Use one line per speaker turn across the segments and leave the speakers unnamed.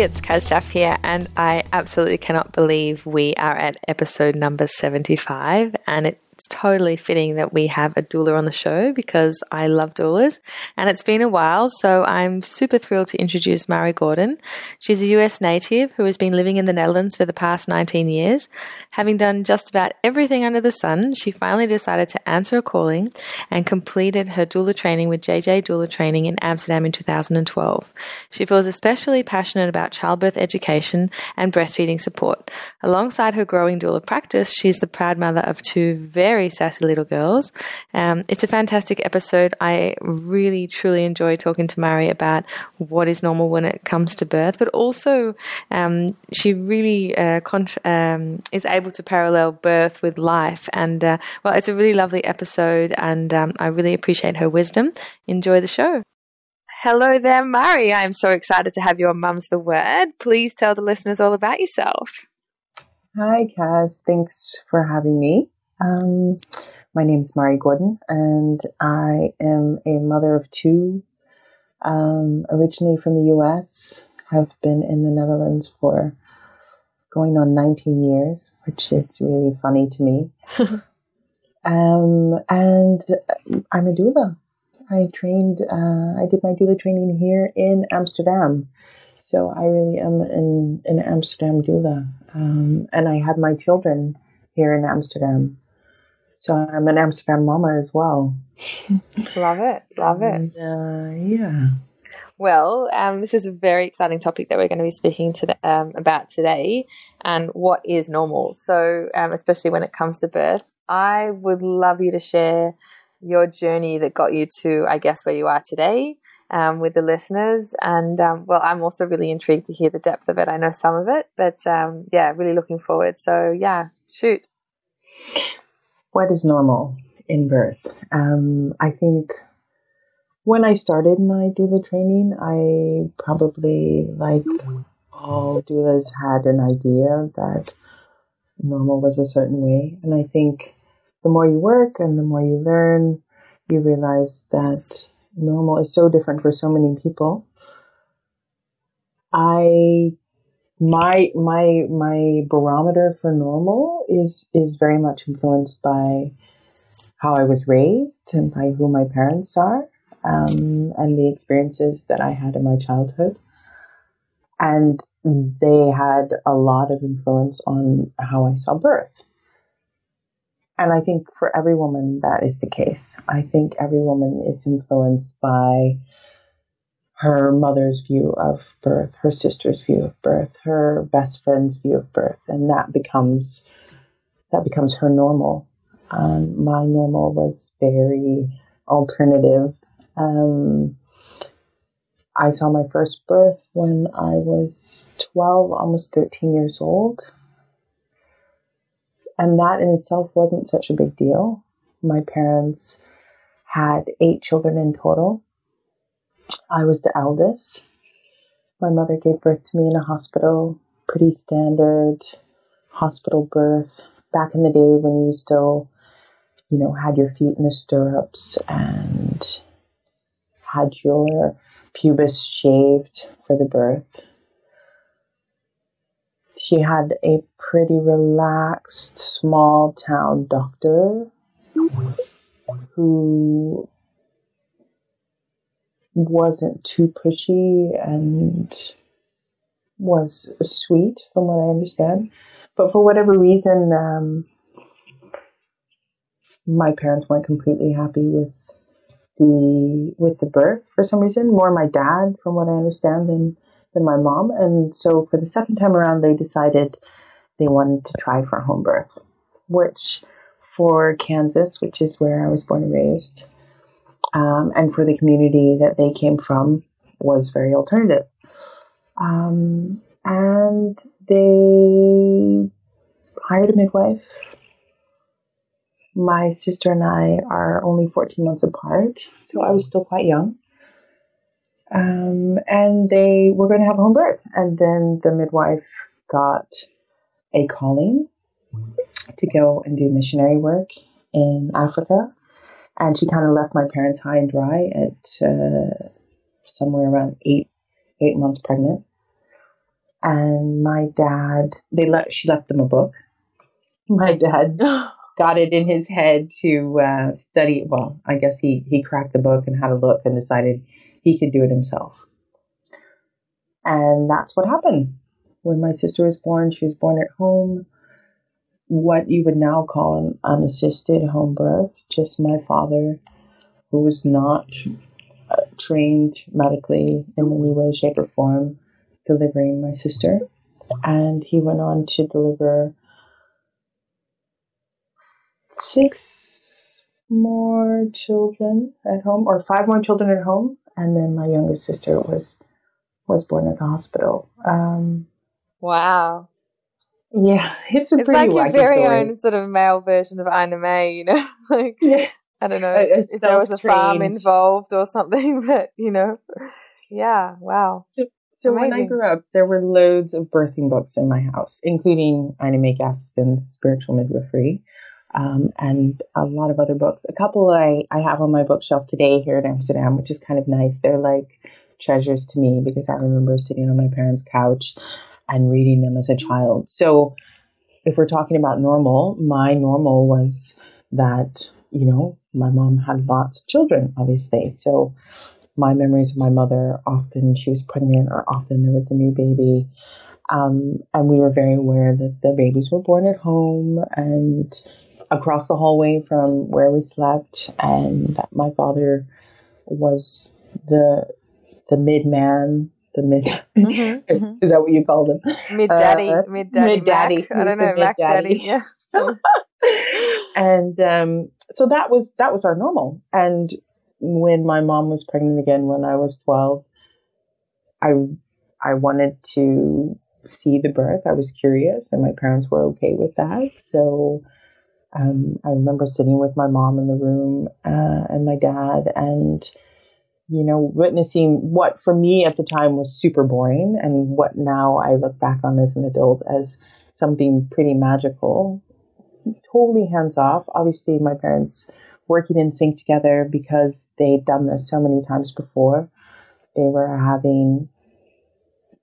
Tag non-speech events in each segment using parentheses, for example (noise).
It's Kaz Jaff here, and I absolutely cannot believe we are at episode number 75, and it it's totally fitting that we have a doula on the show because I love doulas and it's been a while. So I'm super thrilled to introduce Mari Gordon. She's a US native who has been living in the Netherlands for the past 19 years. Having done just about everything under the sun, she finally decided to answer a calling and completed her doula training with JJ Doula Training in Amsterdam in 2012. She feels especially passionate about childbirth education and breastfeeding support. Alongside her growing doula practice, she's the proud mother of two very very sassy little girls. Um, it's a fantastic episode. I really, truly enjoy talking to Mari about what is normal when it comes to birth, but also um, she really uh, um, is able to parallel birth with life. And uh, well, it's a really lovely episode, and um, I really appreciate her wisdom. Enjoy the show. Hello there, Mari. I'm so excited to have you on Mum's the Word. Please tell the listeners all about yourself.
Hi, Kaz. Thanks for having me. Um, my name is Mari Gordon, and I am a mother of two. Um, originally from the U.S., have been in the Netherlands for going on 19 years, which is really funny to me. (laughs) um, and I'm a doula. I trained, uh, I did my doula training here in Amsterdam. So I really am an, an Amsterdam doula. Um, and I had my children here in Amsterdam. So I'm an Amsterdam mama as well.
Love it. Love it.
And, uh, yeah.
Well, um, this is a very exciting topic that we're going to be speaking to the, um, about today, and what is normal. So, um, especially when it comes to birth, I would love you to share your journey that got you to, I guess, where you are today um, with the listeners. And um, well, I'm also really intrigued to hear the depth of it. I know some of it, but um, yeah, really looking forward. So, yeah, shoot
what is normal in birth? Um, I think when I started my doula training, I probably, like all doulas, had an idea that normal was a certain way. And I think the more you work and the more you learn, you realize that normal is so different for so many people. I my my my barometer for normal is is very much influenced by how I was raised and by who my parents are um, and the experiences that I had in my childhood. And they had a lot of influence on how I saw birth. And I think for every woman that is the case. I think every woman is influenced by her mother's view of birth, her sister's view of birth, her best friend's view of birth, and that becomes that becomes her normal. Um, my normal was very alternative. Um, I saw my first birth when I was 12, almost 13 years old. And that in itself wasn't such a big deal. My parents had eight children in total. I was the eldest. My mother gave birth to me in a hospital, pretty standard hospital birth. Back in the day when you still, you know, had your feet in the stirrups and had your pubis shaved for the birth. She had a pretty relaxed small town doctor who wasn't too pushy and was sweet, from what I understand. But for whatever reason, um, my parents weren't completely happy with the with the birth for some reason. More my dad, from what I understand, than than my mom. And so for the second time around, they decided they wanted to try for home birth, which for Kansas, which is where I was born and raised, um, and for the community that they came from was very alternative. Um, and they hired a midwife. My sister and I are only 14 months apart, so I was still quite young. Um, and they were going to have a home birth. And then the midwife got a calling to go and do missionary work in Africa. And she kind of left my parents high and dry at uh, somewhere around eight eight months pregnant. And my dad, they let she left them a book. My dad (laughs) got it in his head to uh, study. Well, I guess he he cracked the book and had a look and decided he could do it himself. And that's what happened. When my sister was born, she was born at home, what you would now call an unassisted home birth. Just my father, who was not uh, trained medically in any way, shape, or form, delivering my sister. And he went on to deliver six more children at home, or five more children at home, and then my youngest sister was was born at the hospital. Um,
wow.
Yeah, it's a
it's like your very
story.
own sort of male version of Ina May, you know? (laughs) like
Yeah.
I don't know
A- a
if there was a farm involved or something, (laughs) but you know, yeah, wow.
So when I grew up, there were loads of birthing books in my house, including Ina May Gaskin's Spiritual Midwifery, um, and a lot of other books. A couple I, I have on my bookshelf today here in Amsterdam, which is kind of nice. They're like treasures to me because I remember sitting on my parents' couch and reading them as a child. So if we're talking about normal, my normal was that, you know, my mom had lots of children, obviously. So my memories of my mother often she was pregnant or often there was a new baby um, and we were very aware that the babies were born at home and across the hallway from where we slept and that my father was the the mid man the mid
Mhm, (laughs) mhm.
is that what you call them
Mid daddy,
Uh,
mid daddy,
mid-daddy.
I don't know,
the
Mac daddy.
mid-daddy.
Yeah. (laughs)
and um, so that was that was our normal. And when my mom was pregnant again when I was twelve, I I wanted to see the birth. I was curious, and my parents were okay with that. So um, I remember sitting with my mom in the room uh, and my dad, and you know, witnessing what for me at the time was super boring, and what now I look back on as an adult as something pretty magical totally hands off. Obviously, my parents working in sync together because they'd done this so many times before. They were having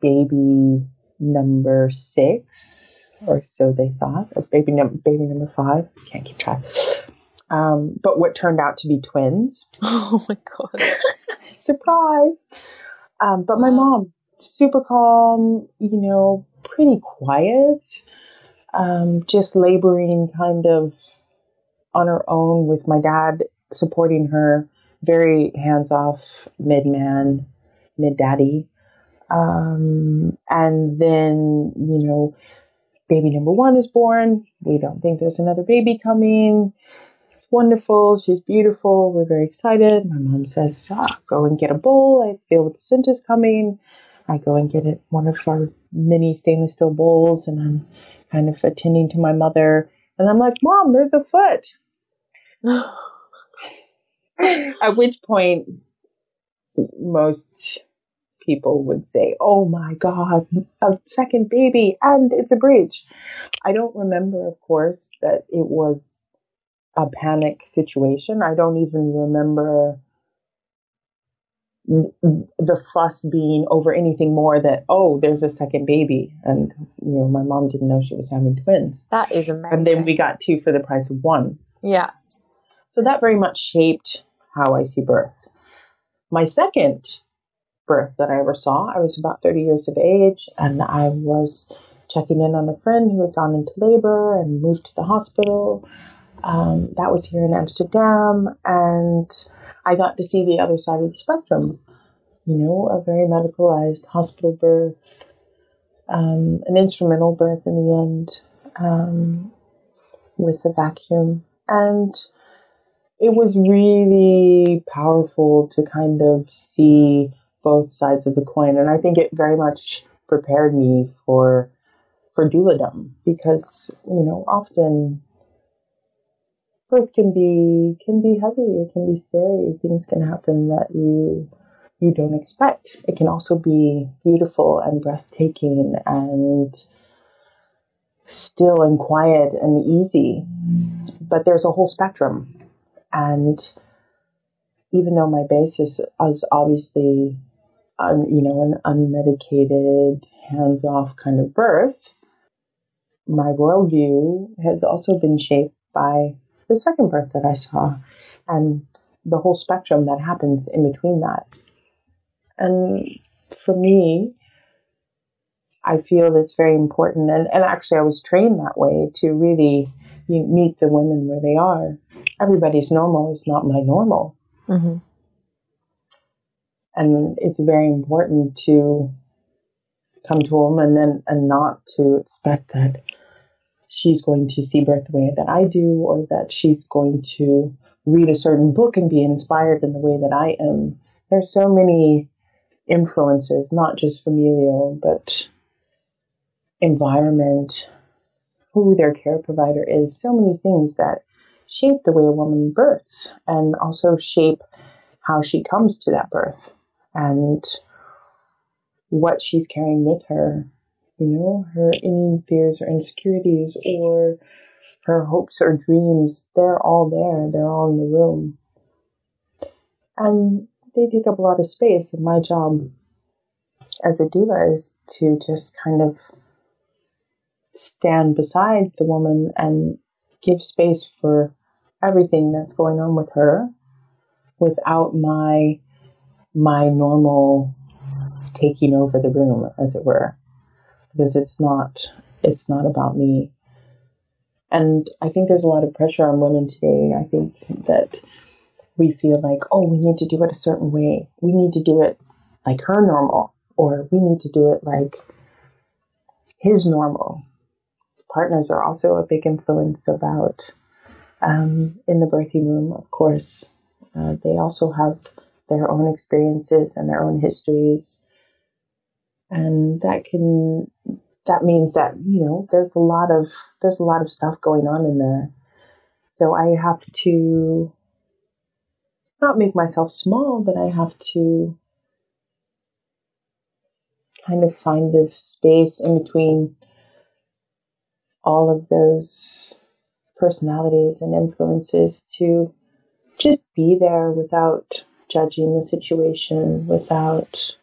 baby number six, or so they thought, or baby number baby number five. Can't keep track. Um, but what turned out to be twins. (laughs)
oh my god.
Surprise! Um, but my mom, super calm, you know, pretty quiet, um, just laboring kind of on her own with my dad supporting her, very hands off, mid man, mid daddy. Um, and then, you know, baby number one is born. We don't think there's another baby coming. Wonderful. She's beautiful. We're very excited. My mom says, ah, go and get a bowl. I feel the placenta's coming. I go and get it, one of our mini stainless steel bowls, and I'm kind of attending to my mother. And I'm like, Mom, there's a foot. (gasps) At which point, most people would say, Oh my God, a second baby, and it's a breech. I don't remember, of course, that it was a panic situation. I don't even remember the fuss being over anything more that, oh, there's a second baby. And, you know, my mom didn't know she was having twins.
that is amazing.
And then we got two for the price of one.
Yeah.
So that very much shaped how I see birth. My second birth that I ever saw, I was about 30 years of age and I was checking in on a friend who had gone into labor and moved to the hospital. Um, that was here in Amsterdam and I got to see the other side of the spectrum. You know, a very medicalized hospital birth, um, an instrumental birth in the end, um, with a vacuum. And it was really powerful to kind of see both sides of the coin, and I think it very much prepared me for for douladom because you know often birth can be can be heavy, it can be scary, things can happen that you you don't expect. It can also be beautiful and breathtaking and still and quiet and easy. But there's a whole spectrum. And even though my basis is obviously, you know, an unmedicated, hands-off kind of birth, my worldview has also been shaped by the second birth that I saw and the whole spectrum that happens in between that. And for me, I feel it's very important. And, and actually, I was trained that way to really you meet the women where they are. Everybody's normal is not my normal. Mm-hmm. And it's very important to come to a woman and, and not to expect that she's going to see birth the way that I do or that she's going to read a certain book and be inspired in the way that I am. There's so many influences, not just familial, but environment, who their care provider is, so many things that shape the way a woman births and also shape how she comes to that birth and what she's carrying with her, you know, her any fears or insecurities or her hopes or dreams, they're all there. They're all in the room. And they take up a lot of space. And my job as a doula is to just kind of stand beside the woman and give space for everything that's going on with her without my my normal taking over the room as it were because it's not it's not about me and i think there's a lot of pressure on women today i think that we feel like oh we need to do it a certain way we need to do it like her normal or we need to do it like his normal partners are also a big influence about um, in the birthing room, of course. Uh, they also have their own experiences and their own histories. And that can, that means that, you know, there's a lot of, there's a lot of stuff going on in there. So I have to not make myself small, but I have to kind of find a space in between all of those personalities and influences to just be there without judging the situation, without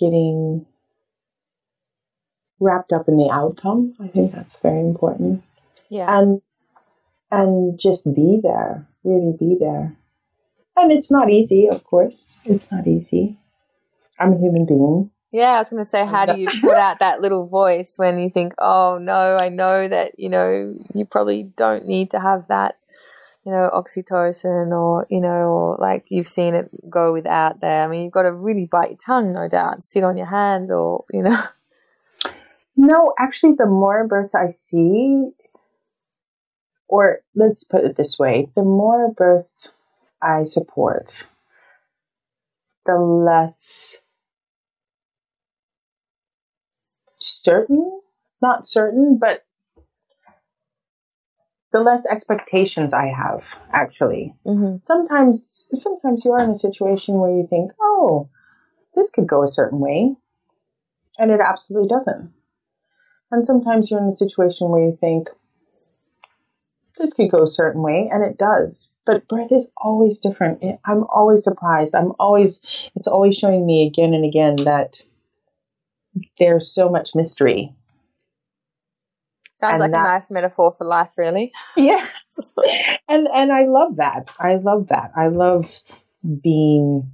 getting wrapped up in the outcome. I think that's very important.
Yeah.
And and just be there, really be there. And it's not easy, of course. It's not easy. I'm a human being.
Yeah, I was going to say, how do you put out that little voice when you think, oh no, I know that, you know, you probably don't need to have that, you know, oxytocin or, you know, or like you've seen it go without there. I mean, you've got to really bite your tongue, no doubt, sit on your hands or, you know. (laughs)
No, actually, the more births I see, or let's put it this way, the more births I support, the less certain, not certain, but the less expectations I have, actually. Mm-hmm. Sometimes, sometimes you are in a situation where you think, oh, this could go a certain way, and it absolutely doesn't. And sometimes you're in a situation where you think, this could go a certain way, and it does. But birth is always different. I'm always surprised. I'm always, it's always showing me again and again that there's so much mystery.
Sounds and like that, a nice metaphor for life, really.
Yeah. and and I love that. I love that. I love being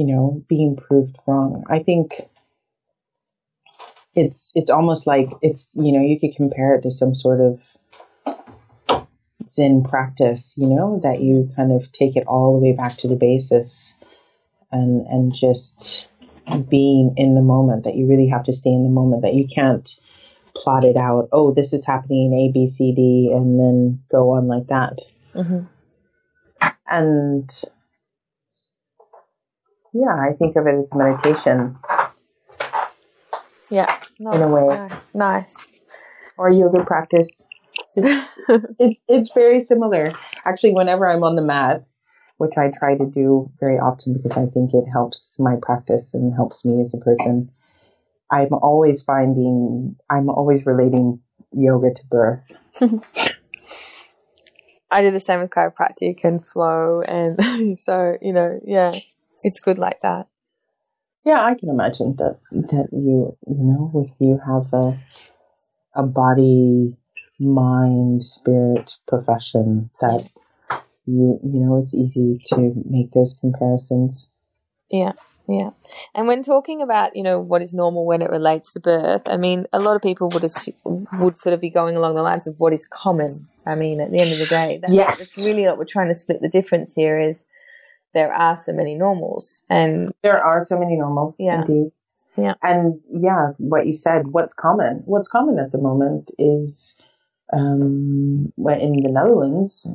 you know, being proved wrong. I think it's it's almost like it's you know, you could compare it to some sort of Zen practice, you know, that you kind of take it all the way back to the basis and and just being in the moment, that you really have to stay in the moment, that you can't plot it out. Oh, this is happening A, B, C, D, and then go on like that.
Mm-hmm.
And yeah, I think of it as meditation
Yeah. No,
in a way,
Nice. Nice.
or yoga practice. It's (laughs) it's it's very similar. Actually, whenever I'm on the mat, which I try to do very often because I think it helps my practice and helps me as a person, I'm always finding I'm always relating yoga to birth. (laughs)
I do the same with chiropractic and flow, and (laughs) so you know, yeah, it's good like that.
Yeah, I can imagine that that you you know if you have a a body, mind, spirit profession that you you know it's easy to make those comparisons.
Yeah, yeah. And when talking about you know what is normal when it relates to birth, I mean, a lot of people would assume, would sort of be going along the lines of what is common. I mean, at the end of the day, that's,
Yes.
that's really what we're trying to split the difference here. Is there are so many normals, and
There are so many normals,
Yeah.
indeed.
Yeah.
And yeah, what you said, what's common? What's common at the moment is, um, well, in the Netherlands,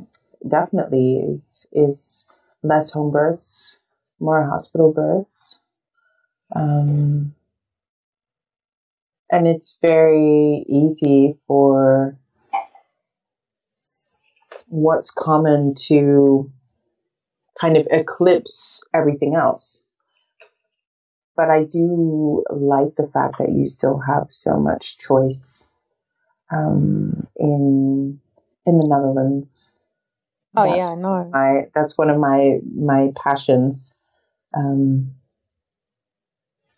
definitely is is less home births, more hospital births, um, and it's very easy for what's common to kind of eclipse everything else but I do like the fact that you still have so much choice um, in in the Netherlands.
oh
That's
yeah, I know.
my that's one of my my passions. Um,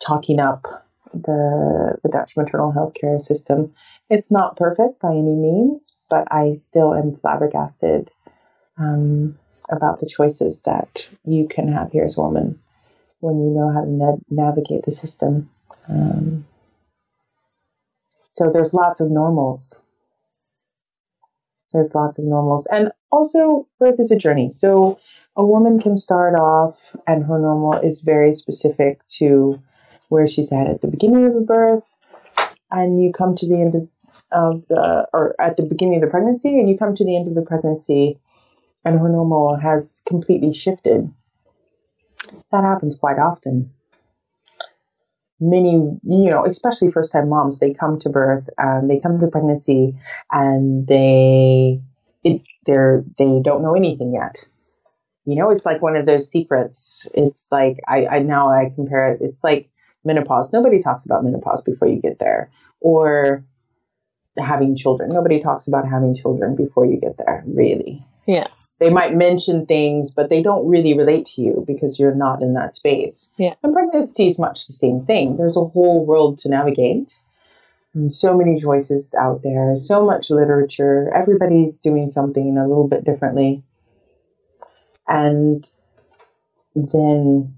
talking up the the Dutch maternal health care system. It's not perfect by any means, but I still am flabbergasted um, about the choices that you can have here as a woman when you know how to na- navigate the system. Um, so there's lots of normals. There's lots of normals. And also, birth is a journey. So a woman can start off, and her normal is very specific to where she's at at the beginning of the birth, and you come to the end of, the, or at the beginning of the pregnancy, and you come to the end of the pregnancy, and her normal has completely shifted. That happens quite often. Many, you know, especially first time moms, they come to birth and they come to pregnancy and they, it, they're, they don't know anything yet. You know, it's like one of those secrets. It's like, I, I now I compare it, it's like menopause. Nobody talks about menopause before you get there. Or having children. Nobody talks about having children before you get there, really
Yeah,
they might mention things, but they don't really relate to you because you're not in that space.
Yeah.
And pregnancy is much the same thing. There's a whole world to navigate. And so many choices out there, so much literature. Everybody's doing something a little bit differently. And then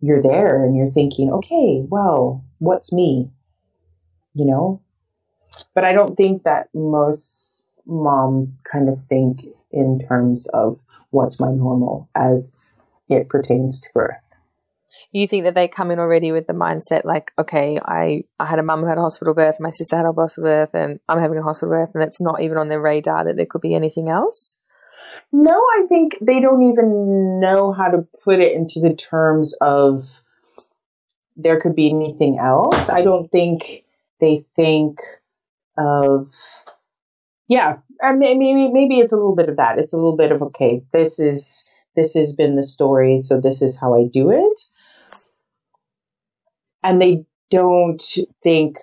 you're there and you're thinking, okay, well, what's me? You know? But I don't think that most moms kind of think in terms of what's my normal as it pertains to birth.
you think that they come in already with the mindset like, okay, I I had a mum who had a hospital birth, my sister had a hospital birth, and I'm having a hospital birth, and it's not even on their radar that there could be anything else.
No, I think they don't even know how to put it into the terms of there could be anything else. I don't think they think of yeah, I mean, maybe maybe it's a little bit of that. It's a little bit of okay, this is this has been the story, so this is how I do it. And they don't think,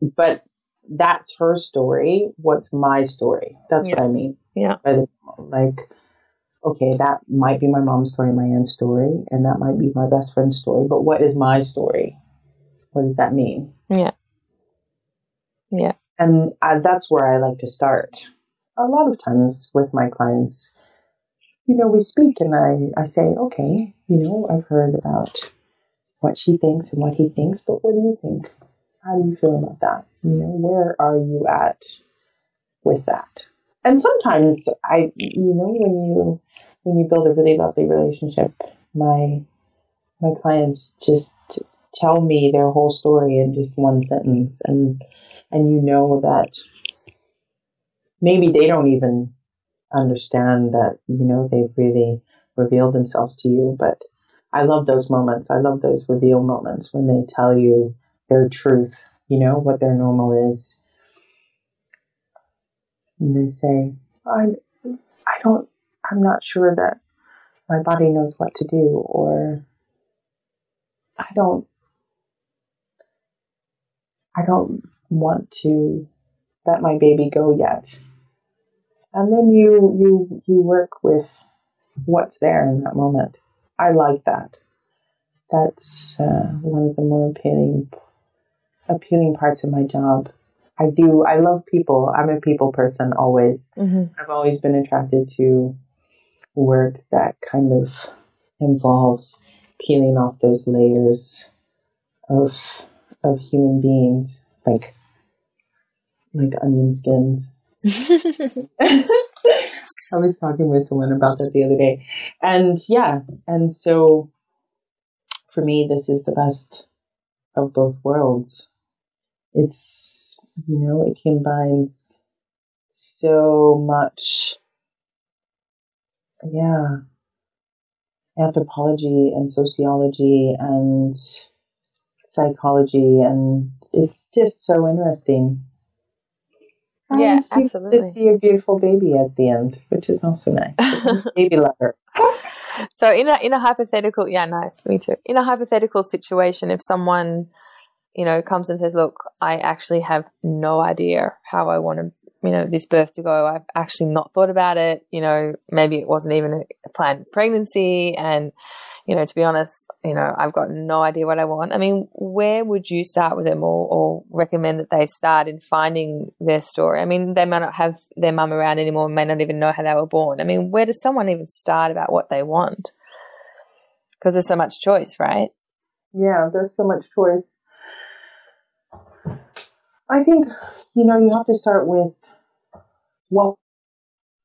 but that's her story. What's my story? That's what I mean.
Yeah.
Like, okay, that might be my mom's story, my aunt's story, and that might be my best friend's story. But what is my story? What does that mean?
Yeah. Yeah.
And uh, that's where I like to start. A lot of times with my clients, you know, we speak and I, I say, okay, you know, I've heard about what she thinks and what he thinks, but what do you think? How do you feel about that? You know, where are you at with that? And sometimes I, you know, when you, when you build a really lovely relationship, my, my clients just tell me their whole story in just one sentence and and you know that maybe they don't even understand that, you know, they've really revealed themselves to you. But I love those moments. I love those reveal moments when they tell you their truth, you know, what their normal is. And they say, I, I don't, I'm not sure that my body knows what to do, or I don't, I don't want to let my baby go yet and then you you you work with what's there in that moment. I like that. That's uh, one of the more appealing appealing parts of my job. I do. I love people. I'm a people person always. Mm-hmm. I've always been attracted to work that kind of involves peeling off those layers of of human beings, like like onion skins. (laughs) I was talking with someone about that the other day. And yeah, and so for me, this is the best of both worlds. It's, you know, it combines so much, yeah, anthropology and sociology and psychology, and it's just so interesting
yeah, absolutely.
To see a beautiful baby at the end, which is also nice. (laughs) baby lover.
so in a in a hypothetical, yeah, nice, me too. In a hypothetical situation, if someone you know comes and says, "Look, I actually have no idea how I want to you know, this birth to go. I've actually not thought about it. You know, maybe it wasn't even a planned pregnancy. And, you know, to be honest, you know, I've got no idea what I want. I mean, where would you start with them or, or recommend that they start in finding their story? I mean, they might not have their mum around anymore, may not even know how they were born. I mean, where does someone even start about what they want? Because there's so much choice, right?
Yeah, there's so much choice. I think, you know, you have to start with well,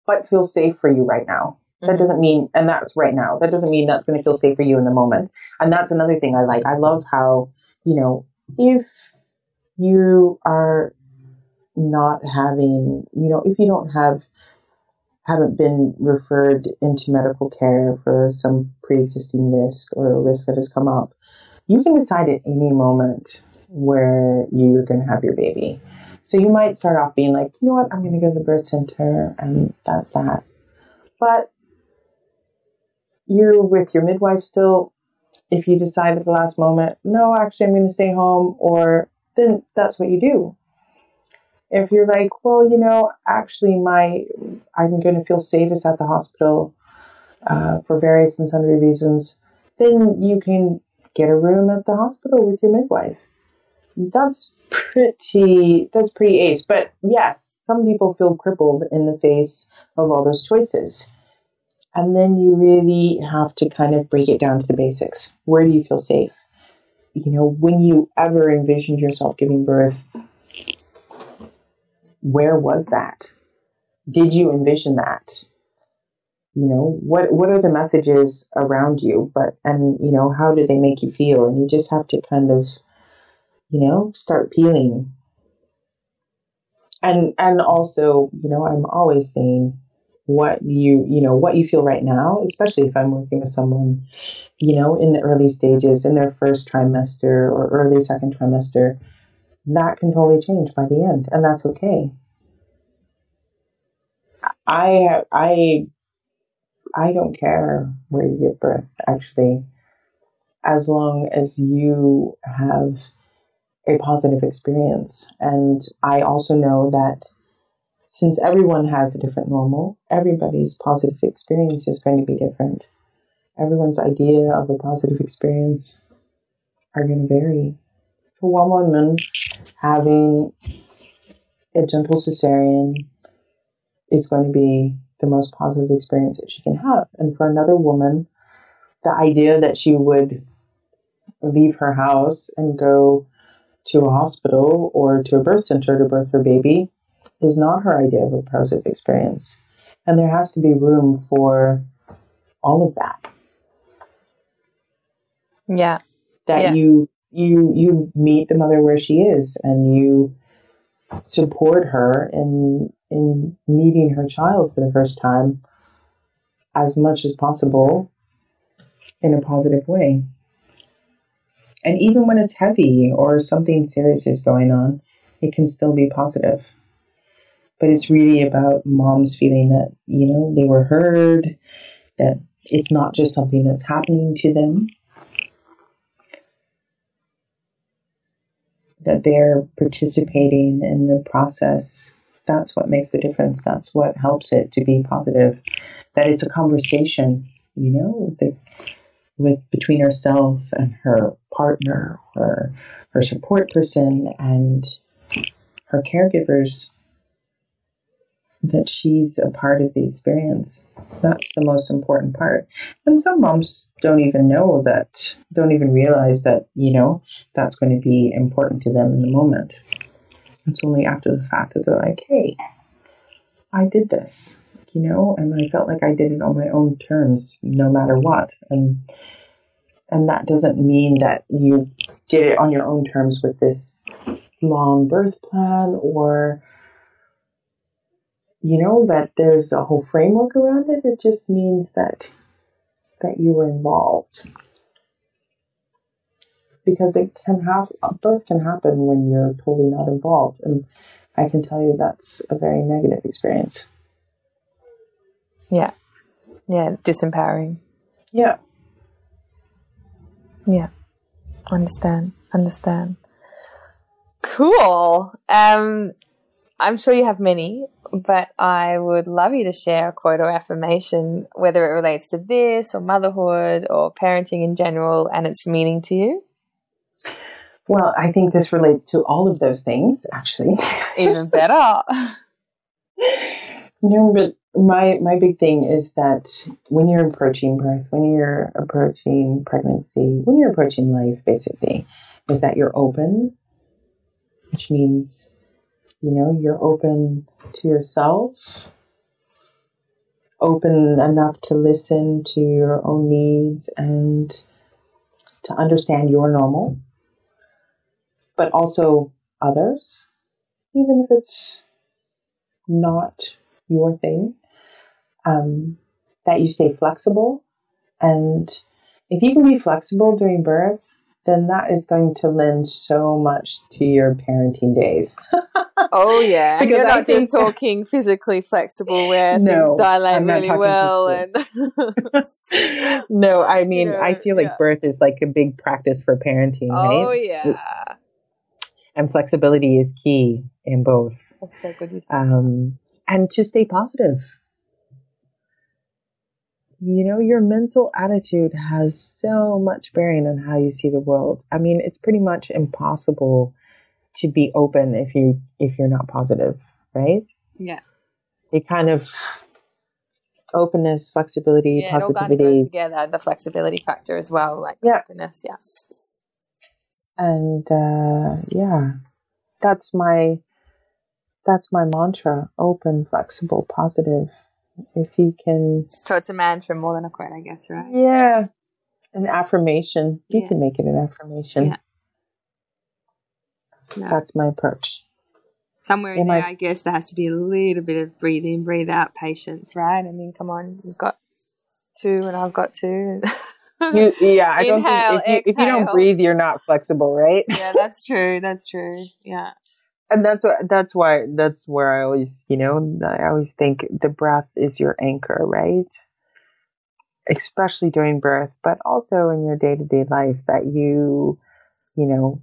what feels safe for you right now? Mm-hmm. That doesn't mean, and that's right now. That doesn't mean that's going to feel safe for you in the moment. And that's another thing I like. I love how, you know, if you are not having, you know, if you don't have, haven't been referred into medical care for some pre-existing risk or a risk that has come up, you can decide at any moment where you're going to have your baby. So you might start off being like, you know what, I'm going to go to the birth center and that's that. But you're with your midwife still. If you decide at the last moment, no, actually, I'm going to stay home, or then that's what you do. If you're like, well, you know, actually, my I'm going to feel safest at the hospital uh, for various and sundry reasons, then you can get a room at the hospital with your midwife. That's pretty that's pretty ace. But yes, some people feel crippled in the face of all those choices. And then you really have to kind of break it down to the basics. Where do you feel safe? You know, when you ever envisioned yourself giving birth, where was that? Did you envision that? You know, what what are the messages around you? But and you know, how do they make you feel? And you just have to kind of you know, start peeling. And and also, you know, I'm always saying what you you know what you feel right now, especially if I'm working with someone, you know, in the early stages, in their first trimester or early second trimester, that can totally change by the end, and that's okay. I I I don't care where you give birth, actually, as long as you have a positive experience. And I also know that since everyone has a different normal, everybody's positive experience is going to be different. Everyone's idea of a positive experience are going to vary. For one woman, having a gentle cesarean is going to be the most positive experience that she can have. And for another woman, the idea that she would leave her house and go to a hospital or to a birth center to birth her baby is not her idea of a positive experience. And there has to be room for all of that.
Yeah.
That
yeah.
you you you meet the mother where she is and you support her in in meeting her child for the first time as much as possible in a positive way. And even when it's heavy or something serious is going on, it can still be positive. But it's really about moms feeling that, you know, they were heard, that it's not just something that's happening to them, that they're participating in the process. That's what makes the difference. That's what helps it to be positive. That it's a conversation, you know, the, with between herself and her partner or her support person and her caregivers that she's a part of the experience. That's the most important part. And some moms don't even know that, don't even realize that, you know, that's going to be important to them in the moment. It's only after the fact that they're like, hey, I did this, you know, and I felt like I did it on my own terms, no matter what. And and that doesn't mean that you did it on your own terms with this long birth plan or you know that there's a whole framework around it. It just means that that you were involved. Because it can have birth can happen when you're totally not involved. And i can tell you that's a very negative experience
yeah yeah disempowering
yeah
yeah understand understand Cool. Um, I'm sure you have many, but I would love you to share a quote or affirmation, whether it relates to this or motherhood or parenting in general and its meaning to you.
Well, I think this relates to all of those things, actually.
Even better. (laughs)
no, but my my big thing is that when you're approaching birth, when you're approaching pregnancy, when you're approaching life, basically, is that you're open which means, you know, you're open to yourself, open enough to listen to your own needs and to understand your normal, but also others, even if it's not your thing. Um, that you stay flexible. And if you can be flexible during birth, then that is going to lend so much to your parenting days. (laughs)
oh yeah, because you're not just (laughs) talking physically flexible where no, things dilate really well and (laughs)
No, I mean I feel like yeah. birth is like a big practice for parenting,
oh,
right?
yeah.
And flexibility is key in both.
That's so good.
Um, and to stay positive you know, your mental attitude has so much bearing on how you see the world. I mean, it's pretty much impossible to be open if you if you're not positive, right?
Yeah.
It kind of openness, flexibility,
yeah,
positivity.
It all goes together, the flexibility factor as well, like yeah. openness, yeah.
And uh, yeah, that's my that's my mantra: open, flexible, positive if you can.
So it's a mantra more than a quote, I guess, right?
Yeah, an affirmation. You yeah. can make it an affirmation. Yeah. No. That's my approach.
Somewhere in there, I... I guess there has to be a little bit of breathe in, breathe out patience, right? I mean, come on, you've got two, and I've got two.
you, yeah, I don't think if you, if you don't breathe, you're not flexible, right?
yeah, that's true. That's true. Yeah
and that's what that's why that's where I always you know I always think the breath is your anchor, right? Especially during birth, but also in your day to day life that you you know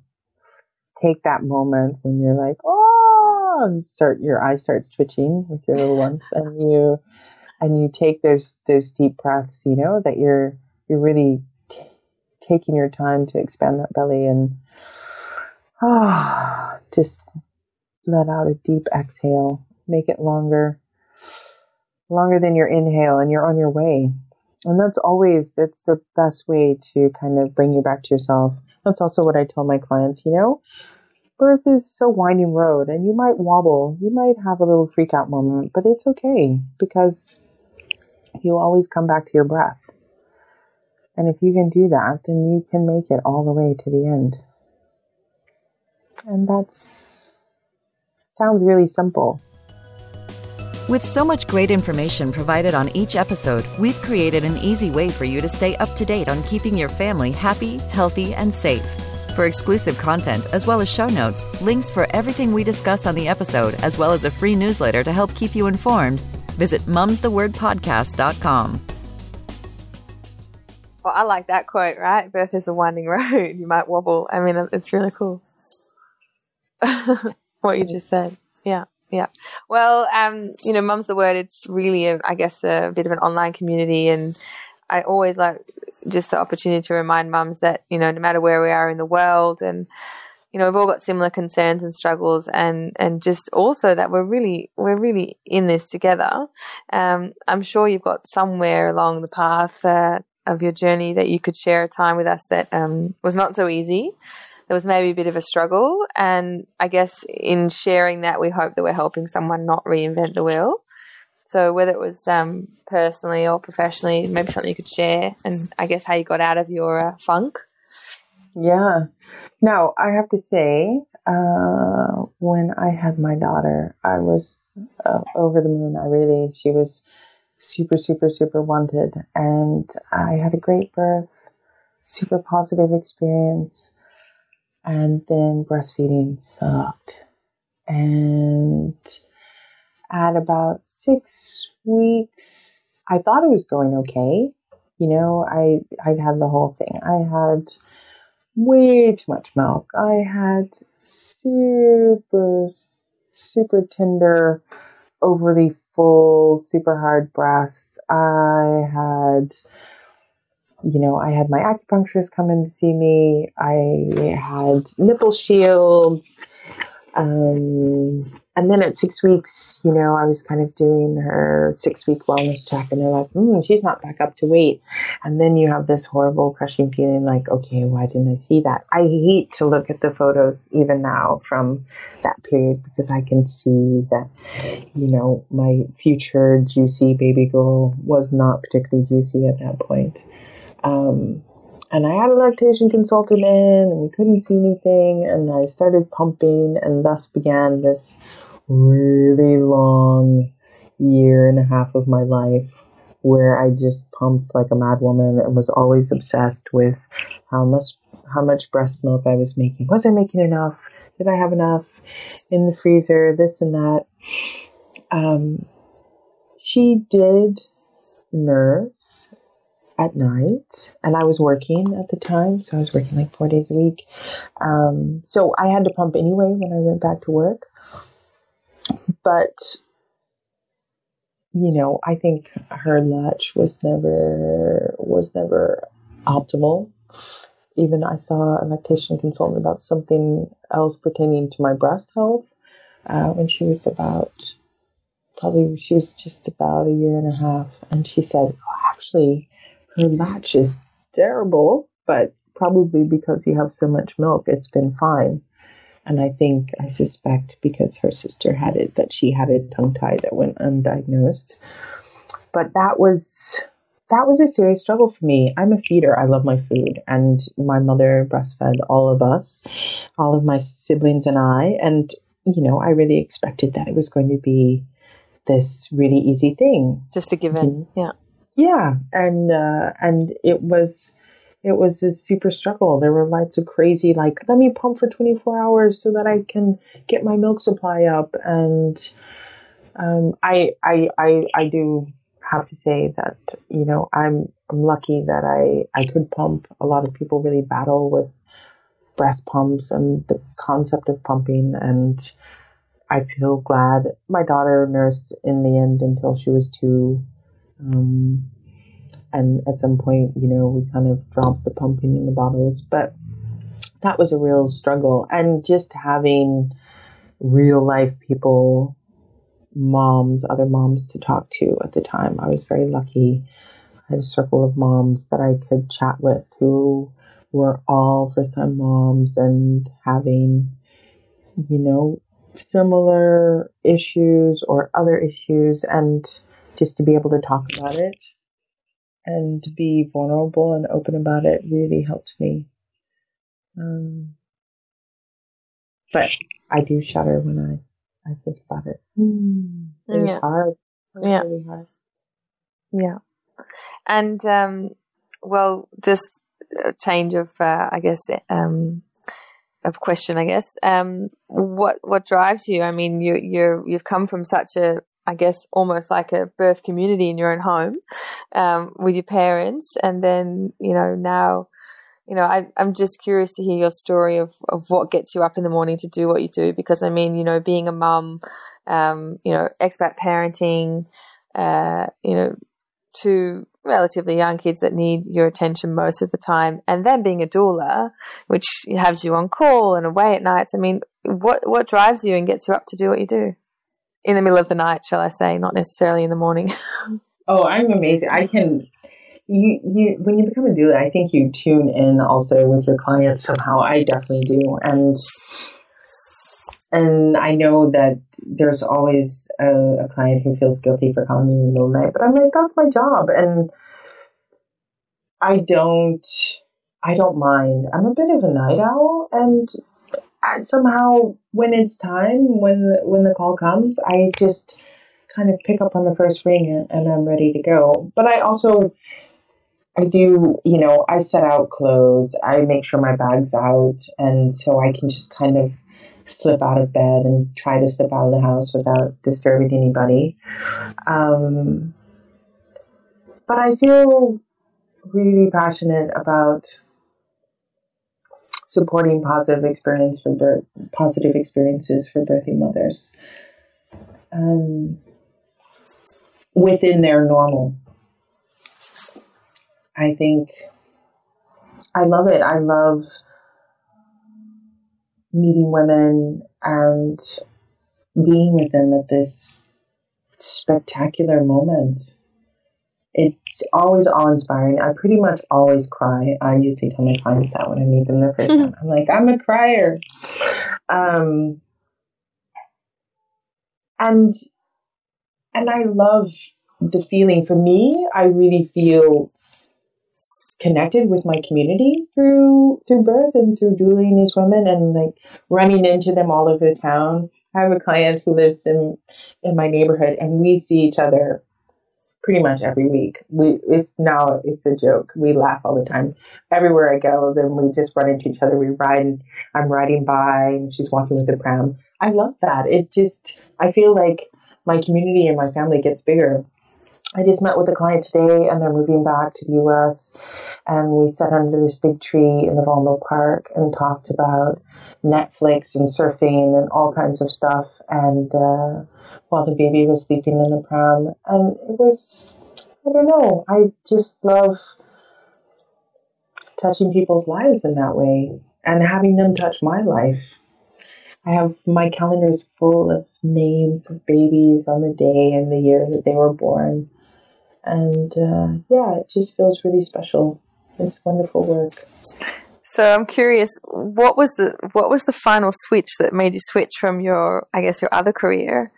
take that moment when you're like oh and start your eyes start twitching with your little ones and you and you take those those deep breaths you know that you're you're really t- taking your time to expand that belly and ah (sighs) just let out a deep exhale. Make it longer, longer than your inhale, and you're on your way. And that's always, that's the best way to kind of bring you back to yourself. That's also what I tell my clients, you know, birth is a winding road and you might wobble, you might have a little freak out moment, but it's okay because you always come back to your breath. And if you can do that, then you can make it all the way to the end. And that's sounds really simple.
With so much great information provided on each episode, we've created an easy way for you to stay up to date on keeping your family happy, healthy, and safe. For exclusive content, as well as show notes, links for everything we discuss on the episode, as well as a free newsletter to help keep you informed, visit mumsthewordpodcast.com.
Well, I like that quote, right? Birth is a winding (laughs) road. You might wobble. I mean, it's really cool. (laughs) what you just said. Yeah. Yeah. Well, um, you know, Mum's the Word. It's really, a, I guess, a bit of an online community. And I always like just the opportunity to remind mums that, you know, no matter where we are in the world and, you know, we've all got similar concerns and struggles and, and just also that we're really, we're really in this together. Um, I'm sure you've got somewhere along the path, uh, of your journey that you could share a time with us that, um, was not so easy there was maybe a bit of a struggle. And I guess in sharing that, we hope that we're helping someone not reinvent the wheel. So whether it was um, personally or professionally, maybe something you could share, and I guess how you got out of your uh, funk.
Yeah. Now I have to say, uh, when I had my daughter, I was uh, over the moon. I really, she was super, super, super wanted, and I had a great birth, super positive experience and then breastfeeding sucked. And at about six weeks, I thought it was going okay. You know, I I had the whole thing. I had way too much milk. I had super super tender, overly full, super hard breasts. I had you know, I had my acupuncturist come in to see me. I had nipple shields. Um, and then at six weeks, you know, I was kind of doing her six week wellness check, and they're like, mm, she's not back up to weight. And then you have this horrible, crushing feeling like, okay, why didn't I see that? I hate to look at the photos even now from that period because I can see that, you know, my future juicy baby girl was not particularly juicy at that point. Um, and I had a lactation consultant in, and we couldn't see anything, and I started pumping, and thus began this really long year and a half of my life where I just pumped like a mad woman and was always obsessed with how much how much breast milk I was making. Was I making enough? Did I have enough in the freezer? This and that. Um, she did nurse at night and I was working at the time. So I was working like four days a week. Um, so I had to pump anyway when I went back to work. But, you know, I think her latch was never, was never optimal. Even I saw a lactation consultant about something else pertaining to my breast health uh, when she was about probably she was just about a year and a half and she said oh, actually her latch is terrible, but probably because you have so much milk, it's been fine. And I think, I suspect because her sister had it, that she had a tongue tie that went undiagnosed. But that was, that was a serious struggle for me. I'm a feeder. I love my food. And my mother breastfed all of us, all of my siblings and I. And, you know, I really expected that it was going to be this really easy thing.
Just to give given. Yeah.
Yeah, and uh, and it was it was a super struggle. There were lots of crazy like let me pump for 24 hours so that I can get my milk supply up and um, I, I I I do have to say that you know I'm I'm lucky that I I could pump. A lot of people really battle with breast pumps and the concept of pumping and I feel glad my daughter nursed in the end until she was two um, and at some point, you know, we kind of dropped the pumping in the bottles, but that was a real struggle. And just having real life people, moms, other moms to talk to at the time, I was very lucky. I had a circle of moms that I could chat with who were all first time moms and having, you know, similar issues or other issues and just to be able to talk about it and be vulnerable and open about it really helped me. Um, but I do shudder when I I think about it. Mm, it's
Yeah.
hard. It's
Yeah.
really hard.
Yeah. And, um, well, just a change of, uh, I guess, um, of question, I guess. Um, what, what drives you? I mean, you, you're, you've come from such a, I guess, almost like a birth community in your own home, um, with your parents. And then, you know, now, you know, I, I'm just curious to hear your story of, of what gets you up in the morning to do what you do. Because I mean, you know, being a mum, um, you know, expat parenting, uh, you know, two relatively young kids that need your attention most of the time, and then being a doula, which has you on call and away at nights. I mean, what what drives you and gets you up to do what you do in the middle of the night, shall I say, not necessarily in the morning? (laughs)
Oh, I'm amazing. I can. You, you, when you become a doula, I think you tune in also with your clients somehow. I definitely do, and and I know that there's always a, a client who feels guilty for calling me in the middle of the night, but I'm like, that's my job, and I don't, I don't mind. I'm a bit of a night owl, and somehow when it's time, when when the call comes, I just kind of pick up on the first ring and, and I'm ready to go. But I also, I do, you know, I set out clothes, I make sure my bag's out, and so I can just kind of slip out of bed and try to slip out of the house without disturbing anybody. Um, but I feel really passionate about supporting positive experience for birth, positive experiences for birthing mothers. Um, within their normal. I think I love it. I love meeting women and being with them at this spectacular moment. It's always awe inspiring. I pretty much always cry. I usually tell my clients that when I meet them the first time. I'm like, I'm a crier. Um, and and I love the feeling. For me, I really feel connected with my community through through birth and through doulaing these women and like running into them all over town. I have a client who lives in in my neighborhood and we see each other pretty much every week. We it's now it's a joke. We laugh all the time. Everywhere I go, then we just run into each other. We ride and I'm riding by and she's walking with the pram. I love that. It just I feel like my community and my family gets bigger. I just met with a client today and they're moving back to the US and we sat under this big tree in the Volmo Park and talked about Netflix and surfing and all kinds of stuff and uh, while the baby was sleeping in the pram and it was I don't know, I just love touching people's lives in that way and having them touch my life. I have my calendars full of names of babies on the day and the year that they were born. And uh, yeah, it just feels really special. It's wonderful work.
So I'm curious, what was the what was the final switch that made you switch from your, I guess, your other career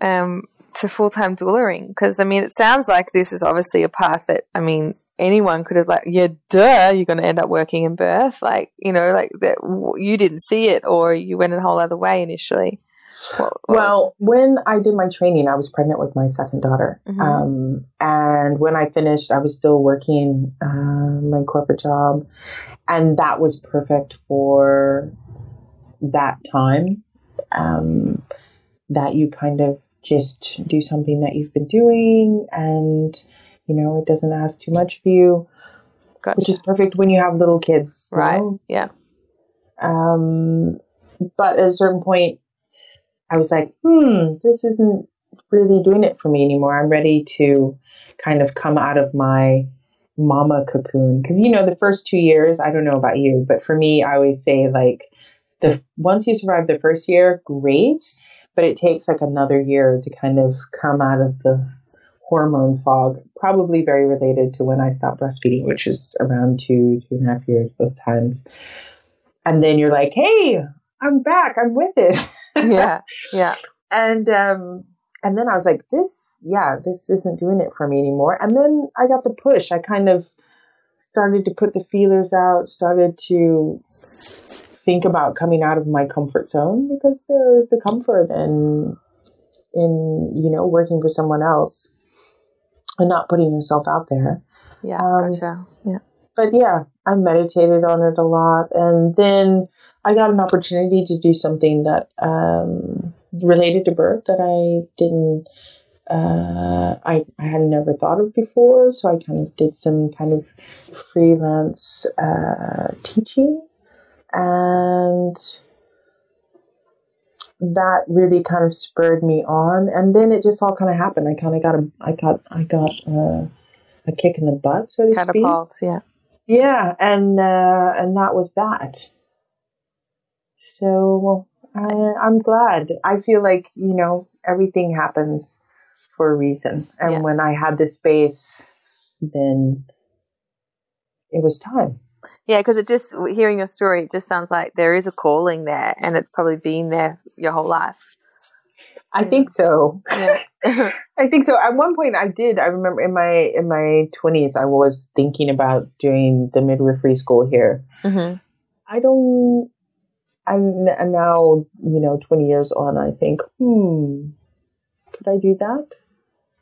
um, to full time doulaing? Because I mean, it sounds like this is obviously a path that I mean anyone could have like, yeah, duh, you're going to end up working in birth, like you know, like that you didn't see it or you went a whole other way initially. What, what
Well, when I did my training, I was pregnant with my second daughter.
Mhm.
Um, and when I finished, I was still working uh, my corporate job. And that was perfect for that time. Um, that you kind of just do something that you've been doing and, you know, it doesn't ask too much of you,
gotcha.
which is perfect when you have little kids.
right?
know?
Yeah.
Um, but at a certain point, I was like, hmm, this isn't really doing it for me anymore. I'm ready to kind of come out of my mama cocoon. Because, you know, the first two years, I don't know about you, but for me, I always say, like, the once you survive the first year, great. But it takes like another year to kind of come out of the hormone fog, probably very related to when I stopped breastfeeding, which is around two, two and a half years both times. And then you're like, hey, I'm back. I'm with it. (laughs)
Yeah. Yeah. (laughs)
and um and then I was like, this, yeah, this isn't doing it for me anymore. And then I got the push. I kind of started to put the feelers out, started to think about coming out of my comfort zone because there is the comfort in in you know working for someone else and not putting yourself out there.
Yeah, um, gotcha. Yeah.
But yeah, I meditated on it a lot, and then I got an opportunity to do something that um, related to birth that I didn't. Uh, I, I had never thought of before, so I kind of did some kind of freelance uh, teaching, and that really kind of spurred me on. And then it just all kind of happened. I kind of got a, I got, I got a, a kick in the butt, so to
Catapult,
speak.
yeah.
Yeah, and uh, and that was that. So I, I'm glad. I feel like you know everything happens for a reason, and yeah. when I had the space, then it was time.
Yeah, because it just hearing your story, it just sounds like there is a calling there, and it's probably been there your whole life.
I think so. Yeah. (laughs) (laughs) I think so. At one point, I did. I remember in my in my twenties, I was thinking about doing the midwifery school here. Mm-hmm. I don't. I'm now, you know, twenty years on. I think, hmm, could I do that?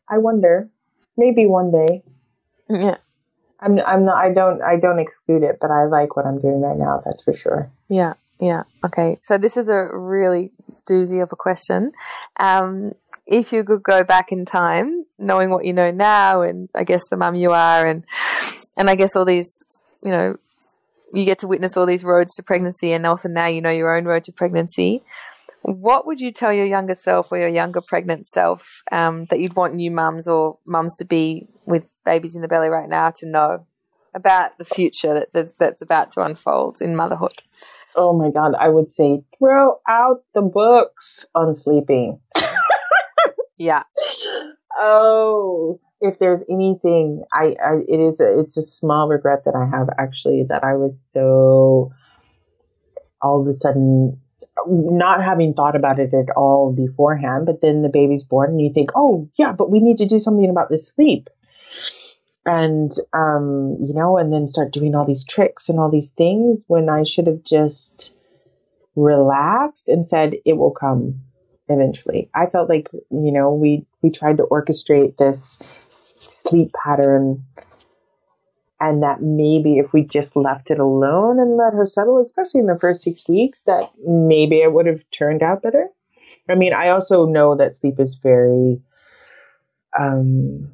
I wonder. Maybe one day.
Yeah.
I'm. I'm not. I don't. I don't exclude it, but I like what I'm doing right now. That's for sure.
Yeah. Yeah. Okay. So this is a really doozy of a question. Um, if you could go back in time, knowing what you know now, and I guess the mum you are, and and I guess all these, you know, you get to witness all these roads to pregnancy, and also now you know your own road to pregnancy. What would you tell your younger self or your younger pregnant self um, that you'd want new mums or mums to be with babies in the belly right now to know about the future that, that that's about to unfold in motherhood?
oh my God, I would say throw out the books on sleeping. (laughs)
yeah.
Oh, if there's anything, I, I it is a, it's a small regret that I have actually that I was so all of a sudden not having thought about it at all beforehand, but then the baby's born and you think, oh yeah, but we need to do something about this sleep and um, you know, and then start doing all these tricks and all these things when I should have just relaxed and said it will come eventually. I felt like you know we we tried to orchestrate this sleep pattern and that maybe if we just left it alone and let her settle, especially in the first six weeks, that maybe it would have turned out better. I mean, I also know that sleep is very um,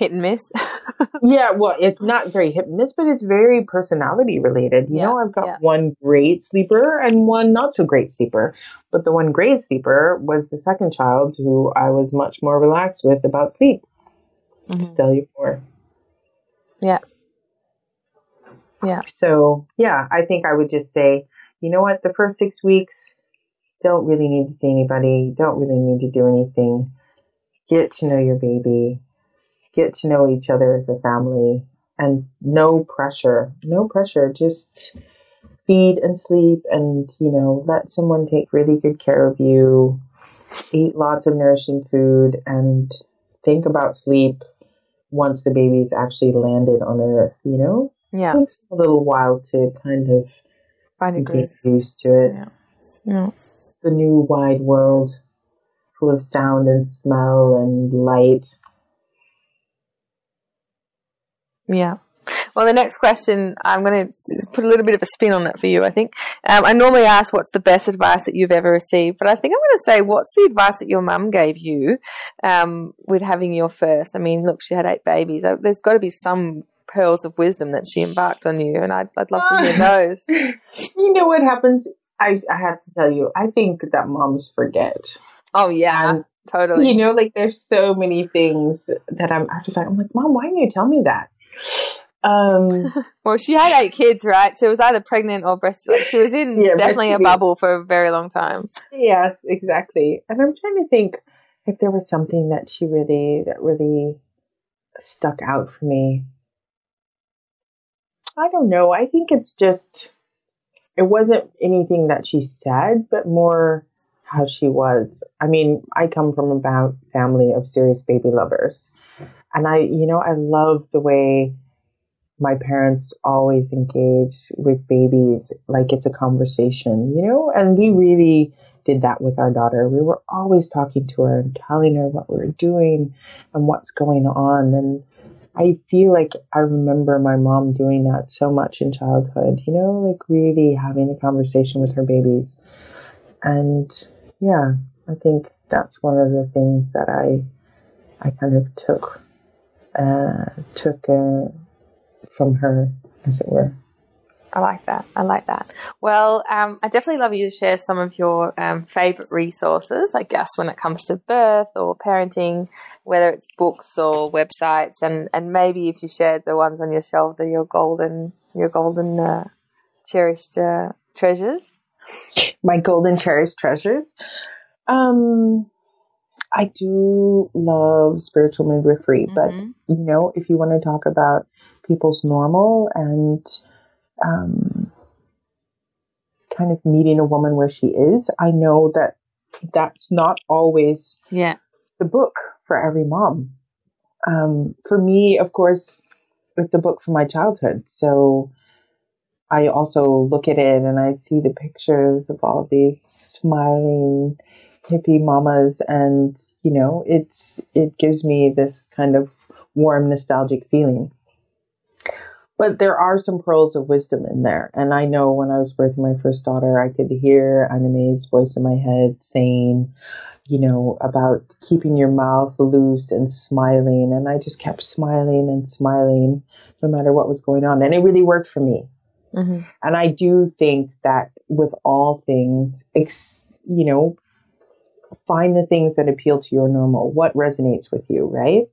hit and miss. (laughs)
yeah, well, it's not very hit and miss, but it's very personality related. You yeah, know, I've got yeah. one great sleeper and one not so great sleeper. But the one great sleeper was the second child who I was much more relaxed with about sleep. Mm-hmm. tell you more.
Yeah. Yeah.
So, yeah, I think I would just say, you know what, the first six weeks, don't really need to see anybody, don't really need to do anything. Get to know your baby, get to know each other as a family and no pressure, no pressure, just feed and sleep and, you know, let someone take really good care of you, eat lots of nourishing food and think about sleep once the baby's actually landed on earth, you know?
Yeah.
It takes a little while to kind of
Find
get used to it.
Yeah. yeah.
The new wide world full of sound and smell and light
Yeah. Well, the next question, I'm going to put a little bit of a spin on it for you, I think. Um, I normally ask what's the best advice that you've ever received, but I think I'm going to say what's the advice that your mum gave you um, with having your first? I mean, look, she had eight babies. Uh, there's got to be some pearls of wisdom that she embarked on you, and I'd, I'd love to hear (laughs) those.
you know what happens? I, I have to tell you, I think that moms forget.
Oh, yeah. And, totally.
You know, like there's so many things that I'm after that. I'm like, Mom, why didn't you tell me that? Um, (laughs)
well, she had eight kids, right? She was either pregnant or breastfeeding. She was in (laughs) yeah, definitely a bubble for a very long time.
Yes, exactly. And I'm trying to think if there was something that she really, that really stuck out for me. I don't know. I think it's just, it wasn't anything that she said, but more how she was. I mean, I come from a family of serious baby lovers. And I, you know, I love the way my parents always engage with babies like it's a conversation, you know, and we really did that with our daughter. We were always talking to her and telling her what we were doing and what's going on. And I feel like I remember my mom doing that so much in childhood, you know, like really having a conversation with her babies. And yeah, I think that's one of the things that I I kind of took uh, took uh, from her, as it were.
I like that. I like that. Well, um, I definitely love you to share some of your um, favorite resources, I guess, when it comes to birth or parenting, whether it's books or websites, and, and maybe if you shared the ones on your shelf, that your golden, your golden uh, cherished uh, treasures.
My golden cherished treasures. Um, I do love spiritual midwifery, mm-hmm. but you know, if you want to talk about people's normal and um, kind of meeting a woman where she is. I know that that's not always
yeah
the book for every mom. Um, for me, of course, it's a book from my childhood. So I also look at it and I see the pictures of all these smiling hippie mamas and you know, it's it gives me this kind of warm nostalgic feeling. But there are some pearls of wisdom in there. And I know when I was birthing my first daughter, I could hear Ina May's voice in my head saying, you know, about keeping your mouth loose and smiling. And I just kept smiling and smiling no matter what was going on. And it really worked for me. Mm-hmm. And I do think that with all things, ex- you know, find the things that appeal to your normal, what resonates with you, right?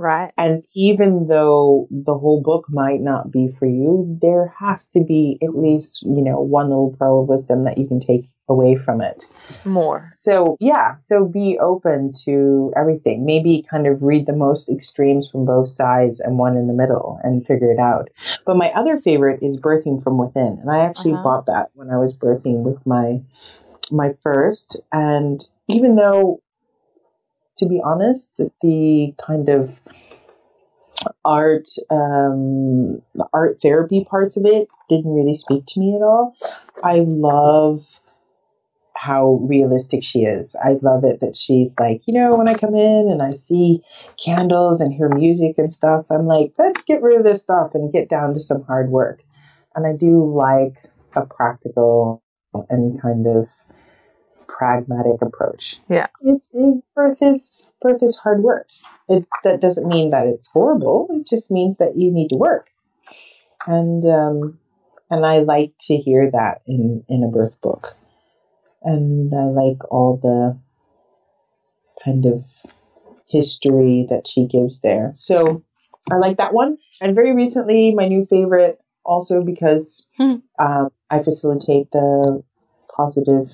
Right.
And even though the whole book might not be for you, there has to be at least, you know, one little pearl of wisdom that you can take away from it.
More.
So, yeah, so be open to everything. Maybe kind of read the most extremes from both sides and one in the middle and figure it out. But my other favorite is Birthing from Within. And I actually uh-huh. bought that when I was birthing with my my first and even though to be honest, the kind of art, um, art therapy parts of it didn't really speak to me at all. I love how realistic she is. I love it that she's like, you know, when I come in and I see candles and hear music and stuff, I'm like, let's get rid of this stuff and get down to some hard work. And I do like a practical and kind of pragmatic approach.
Yeah.
It's it, birth is birth is hard work. It that doesn't mean that it's horrible. It just means that you need to work. And um, and I like to hear that in in a birth book. And I like all the kind of history that she gives there. So I like that one. And very recently, my new favorite, also because hmm. um, I facilitate the positive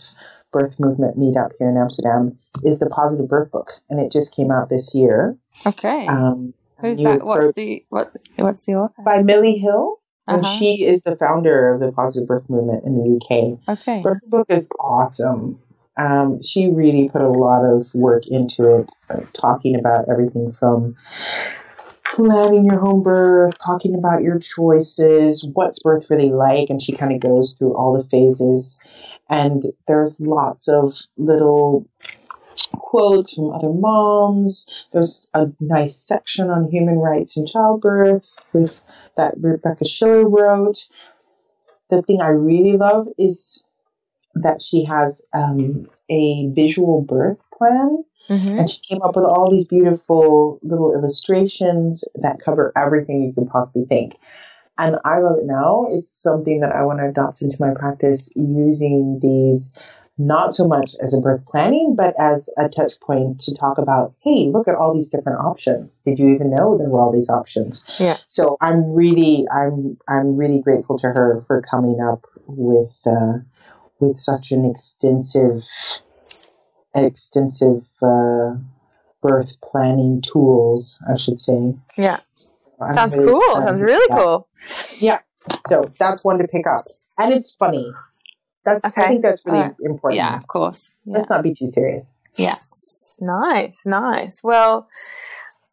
birth movement meetup here in Amsterdam is the Positive Birth Book, and it just came out this year.
Okay. Um, Who's that? What's the what? What's the author?
By Milli Hill, uh-huh. and she is the founder of the Positive Birth Movement in the
UK. Okay.
Birth Book is awesome. Um, she really put a lot of work into it, uh, talking about everything from planning your home birth, talking about your choices, what's birth really like, and she kind of goes through all the phases and there's lots of little quotes from other moms. There's a nice section on human rights in childbirth with that Rebecca Schiller wrote. The thing I really love is that she has um, a visual birth plan. Mm-hmm. And she came up with all these beautiful little illustrations that cover everything you can possibly think. And I love it now. It's something that I want to adopt into my practice using these not so much as a birth planning, but as a touch point to talk about, hey, look at all these different options. Did you even know there were all these options?
Yeah.
So I'm really, I'm, I'm really grateful to her for coming up with, uh, with such an extensive, extensive, uh, birth planning tools, I should say.
Yeah. Sounds really cool. Sounds really cool.
Yeah. So that's one to pick up. And it's funny. That's okay. I think that's really uh, important.
Yeah, of course.
Yeah. Let's not be too serious.
Yeah. Nice, nice. Well,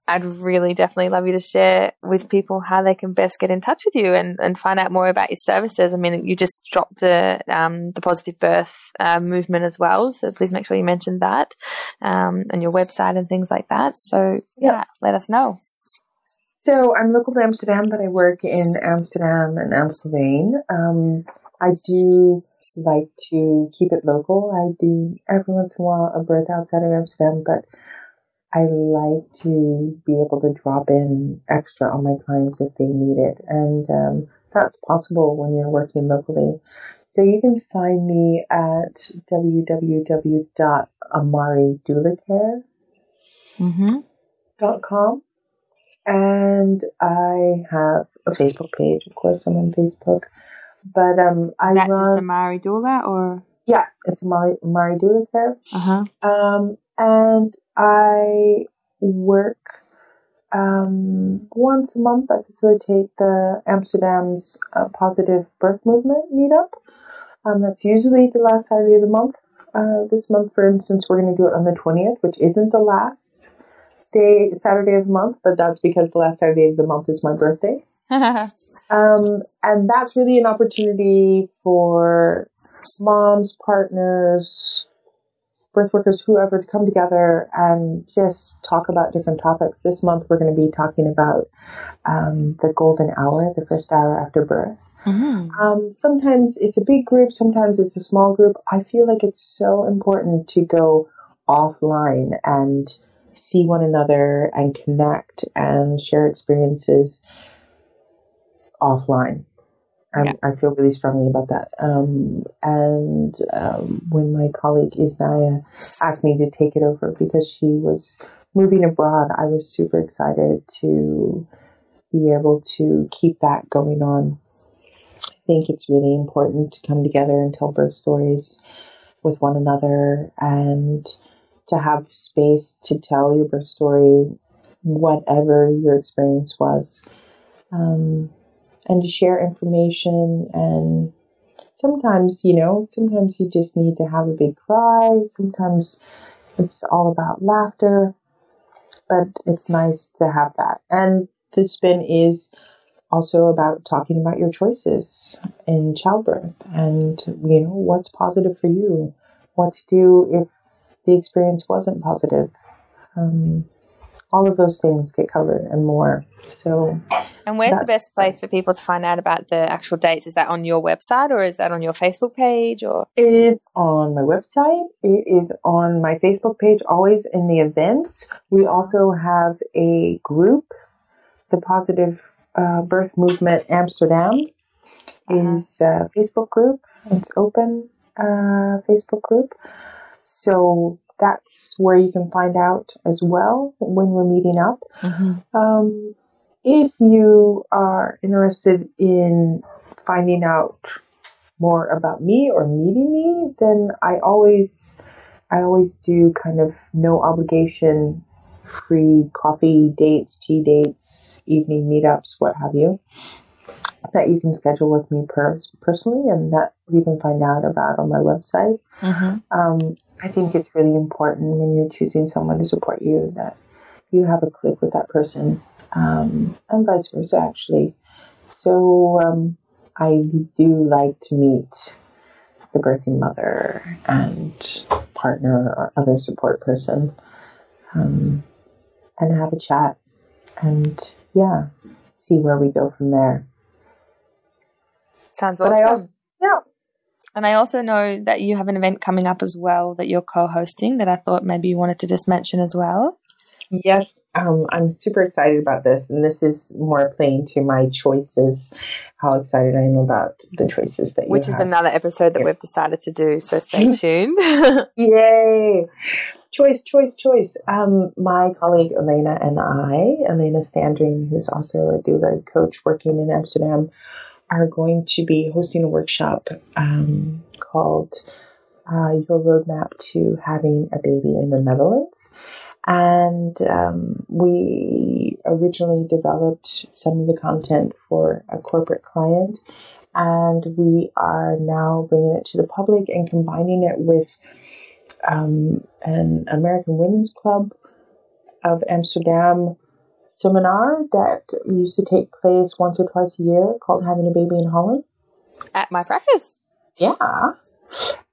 I'd really definitely love you to share with people how they can best get in touch with you and, and find out more about your services. I mean, you just dropped the um, the positive birth uh, movement as well, so please make sure you mention that um, and your website and things like that. So yeah, let us know.
So I'm local to Amsterdam, but I work in Amsterdam and Amstelveen. Um, I do like to keep it local. I do every once in a while a birth outside of Amsterdam, but I like to be able to drop in extra on my clients if they need it. And um, that's possible when you're working locally. So you can find me at www.amaridoulacare.com. And I have a Facebook page. Of course, I'm on Facebook. But um,
I that run, just Amari Doula or?
Yeah, it's Amari, Amari Doula Care.
Uh-huh.
Um, and I work um, once a month. I facilitate the Amsterdam's uh, Positive Birth Movement meetup. Um, that's usually the last Saturday of the month. Uh, this month, for instance, we're going to do it on the 20th, which isn't the last day, Saturday of the month, but that's because the last Saturday of the month is my birthday. (laughs) um, and that's really an opportunity for moms, partners, birth workers, whoever, to come together and just talk about different topics. This month, we're going to be talking about um, the golden hour, the first hour after birth. Mm-hmm. Um, sometimes it's a big group, sometimes it's a small group. I feel like it's so important to go offline and see one another and connect and share experiences offline. Yeah. I feel really strongly about that. Um, and um, when my colleague Isnaya asked me to take it over because she was moving abroad, I was super excited to be able to keep that going on. I think it's really important to come together and tell birth stories with one another and to have space to tell your birth story, whatever your experience was. Um, and to share information and sometimes you know sometimes you just need to have a big cry. Sometimes it's all about laughter but it's nice to have that. And the spin is also about talking about your choices in childbirth and you know what's positive for you. What to do if the experience wasn't positive um, all of those things get covered and more. So,
and where's the best place for people to find out about the actual dates? Is that on your website or is that on your Facebook page? Or
it's on my website. It is on my Facebook page. Always in the events. We also have a group, the Positive uh, Birth Movement Amsterdam, uh-huh. is a Facebook group. It's open uh, Facebook group. So that's where you can find out as well when we're meeting up. Mm-hmm. Um, if you are interested in finding out more about me or meeting me, then I always I always do kind of no obligation free coffee dates, tea dates, evening meetups, what have you, that you can schedule with me pers- personally and that you can find out about on my website. Mm-hmm. Um, I think it's really important when you're choosing someone to support you that you have a click with that person, um, and vice versa, actually. So um, I do like to meet the birthing mother and partner or other support person um, and have a chat and yeah, see where we go from there.
Sounds awesome. Also, yeah. And I also know that you have an event coming up as well that you're co-hosting that I thought maybe you wanted to just mention as well.
Yes, um, I'm super excited about this, and this is more playing to my choices. How excited I am about the choices that you
Which is
have.
another episode that yeah. we've decided to do, so stay (laughs) tuned. (laughs)
Yay! Choice, choice, choice. Um, my colleague Elena and I, Elena Standring, who's also a doula coach working in Amsterdam, are going to be hosting a workshop um, called uh, Your Roadmap to Having a Baby in the Netherlands. And um, we originally developed some of the content for a corporate client, and we are now bringing it to the public and combining it with um, an American Women's Club of Amsterdam seminar that used to take place once or twice a year called Having a Baby in Holland.
At my practice.
Yeah.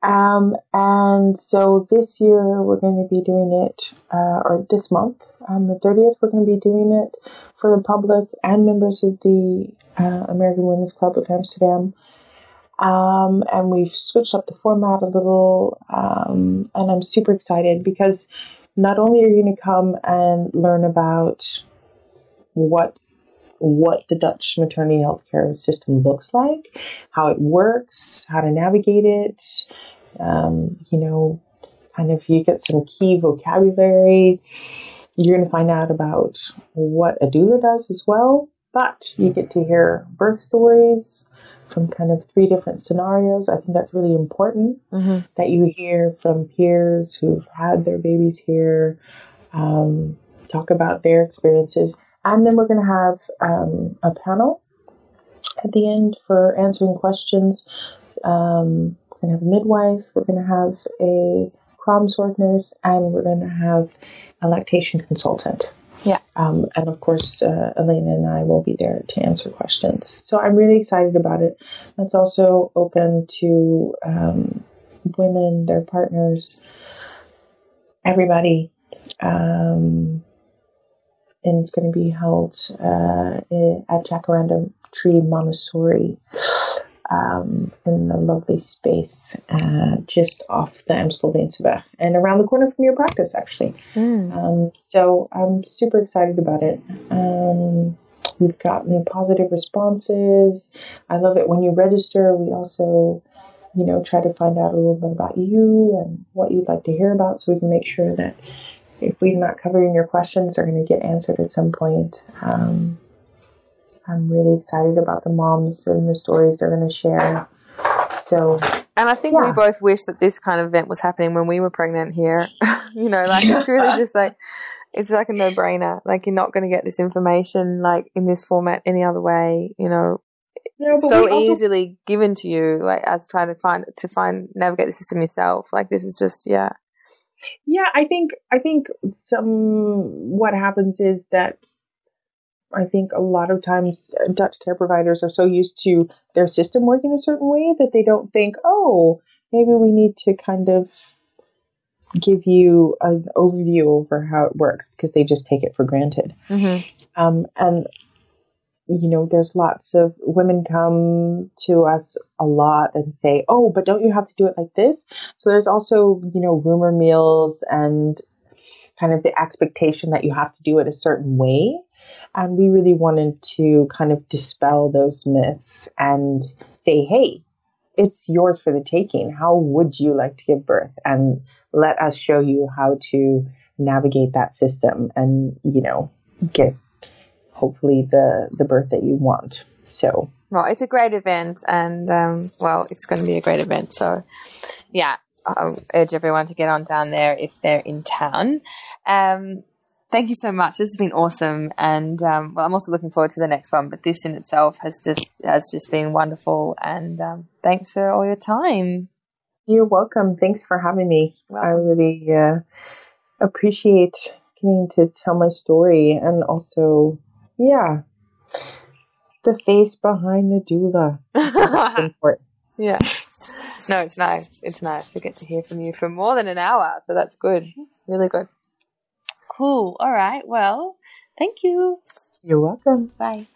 Um, and so this year we're going to be doing it, uh, or this month, on the 30th, we're going to be doing it for the public and members of the uh, American Women's Club of Amsterdam. Um, and we've switched up the format a little, um, and I'm super excited because not only are you going to come and learn about what what the Dutch maternity healthcare system looks like, how it works, how to navigate it. Um, you know, kind of you get some key vocabulary. You're going to find out about what a doula does as well, but you get to hear birth stories from kind of three different scenarios. I think that's really important
Mm-hmm.
that you hear from peers who've had their babies here, um, talk about their experiences. And then we're going to have um, a panel at the end for answering questions. Um, we're going to have a midwife, we're going to have a kraamzorg nurse, and we're going to have a lactation consultant.
Yeah.
Um, and of course, uh, Elena and I will be there to answer questions. So I'm really excited about it. It's also open to um, women, their partners, everybody. Um, and it's going to be held uh, at Jacaranda Tree Montessori um, in a lovely space uh, just off the Amstelveense and around the corner from your practice, actually.
Mm.
Um, so I'm super excited about it. Um, we've gotten positive responses. I love it when you register. We also, you know, try to find out a little bit about you and what you'd like to hear about, so we can make sure that if we're not covering your questions, they're going to get answered at some point. Um, I'm really excited about the moms and the stories they're going to share. So
And I think we both wish that this kind of event was happening when we were pregnant here. (laughs) you know, like it's really just like it's like a no brainer. Like you're not going to get this information like in this format any other way. You know,
No,
so easily given to you, like as trying to find to find navigate the system yourself. Like this is just yeah.
Yeah, I think I think some what happens is that I think a lot of times uh, Dutch care providers are so used to their system working a certain way that they don't think, oh, maybe we need to kind of give you an overview over how it works because they just take it for granted.
Mm-hmm.
Um, and you know, there's lots of women come to us a lot and say, "Oh, but don't you have to do it like this?" So there's also, you know, rumor meals and kind of the expectation that you have to do it a certain way. And we really wanted to kind of dispel those myths and say, "Hey, it's yours for the taking. How would you like to give birth?" And let us show you how to navigate that system and, you know, get hopefully the the birth that you want. So
Well, it's a great event, and um, well, it's going to be a great event. So, yeah, I urge everyone to get on down there if they're in town. Um, thank you so much. This has been awesome, and um, well, I'm also looking forward to the next one. But this in itself has just has just been wonderful, and um, thanks for all your time.
you're welcome. Thanks for having me. I really uh, appreciate getting to tell my story and also, yeah, the face behind the doula. That's (laughs) important.
yeah. No, it's nice. It's nice. We get to hear from you for more than an hour, so that's good. Really good. Cool. All right. Well, thank you.
You're welcome.
Bye.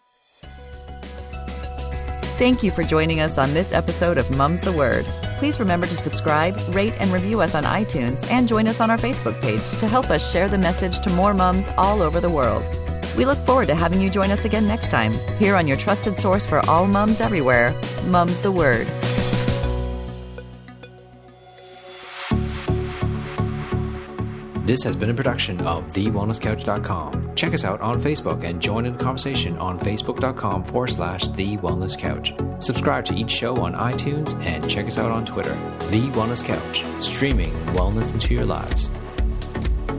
Thank you for joining us on this episode of Mum's the Word. Please remember to subscribe, rate, and review us on iTunes and join us on our Facebook page to help us share the message to more mums all over the world. We look forward to having you join us again next time, here on your trusted source for all mums everywhere, Mum's the Word.
This has been a production of TheWellnessCouch.com. Check us out on Facebook and join in the conversation on Facebook.com forward slash The Wellness Couch. Subscribe to each show on iTunes and check us out on Twitter. The Wellness Couch, streaming wellness into your lives.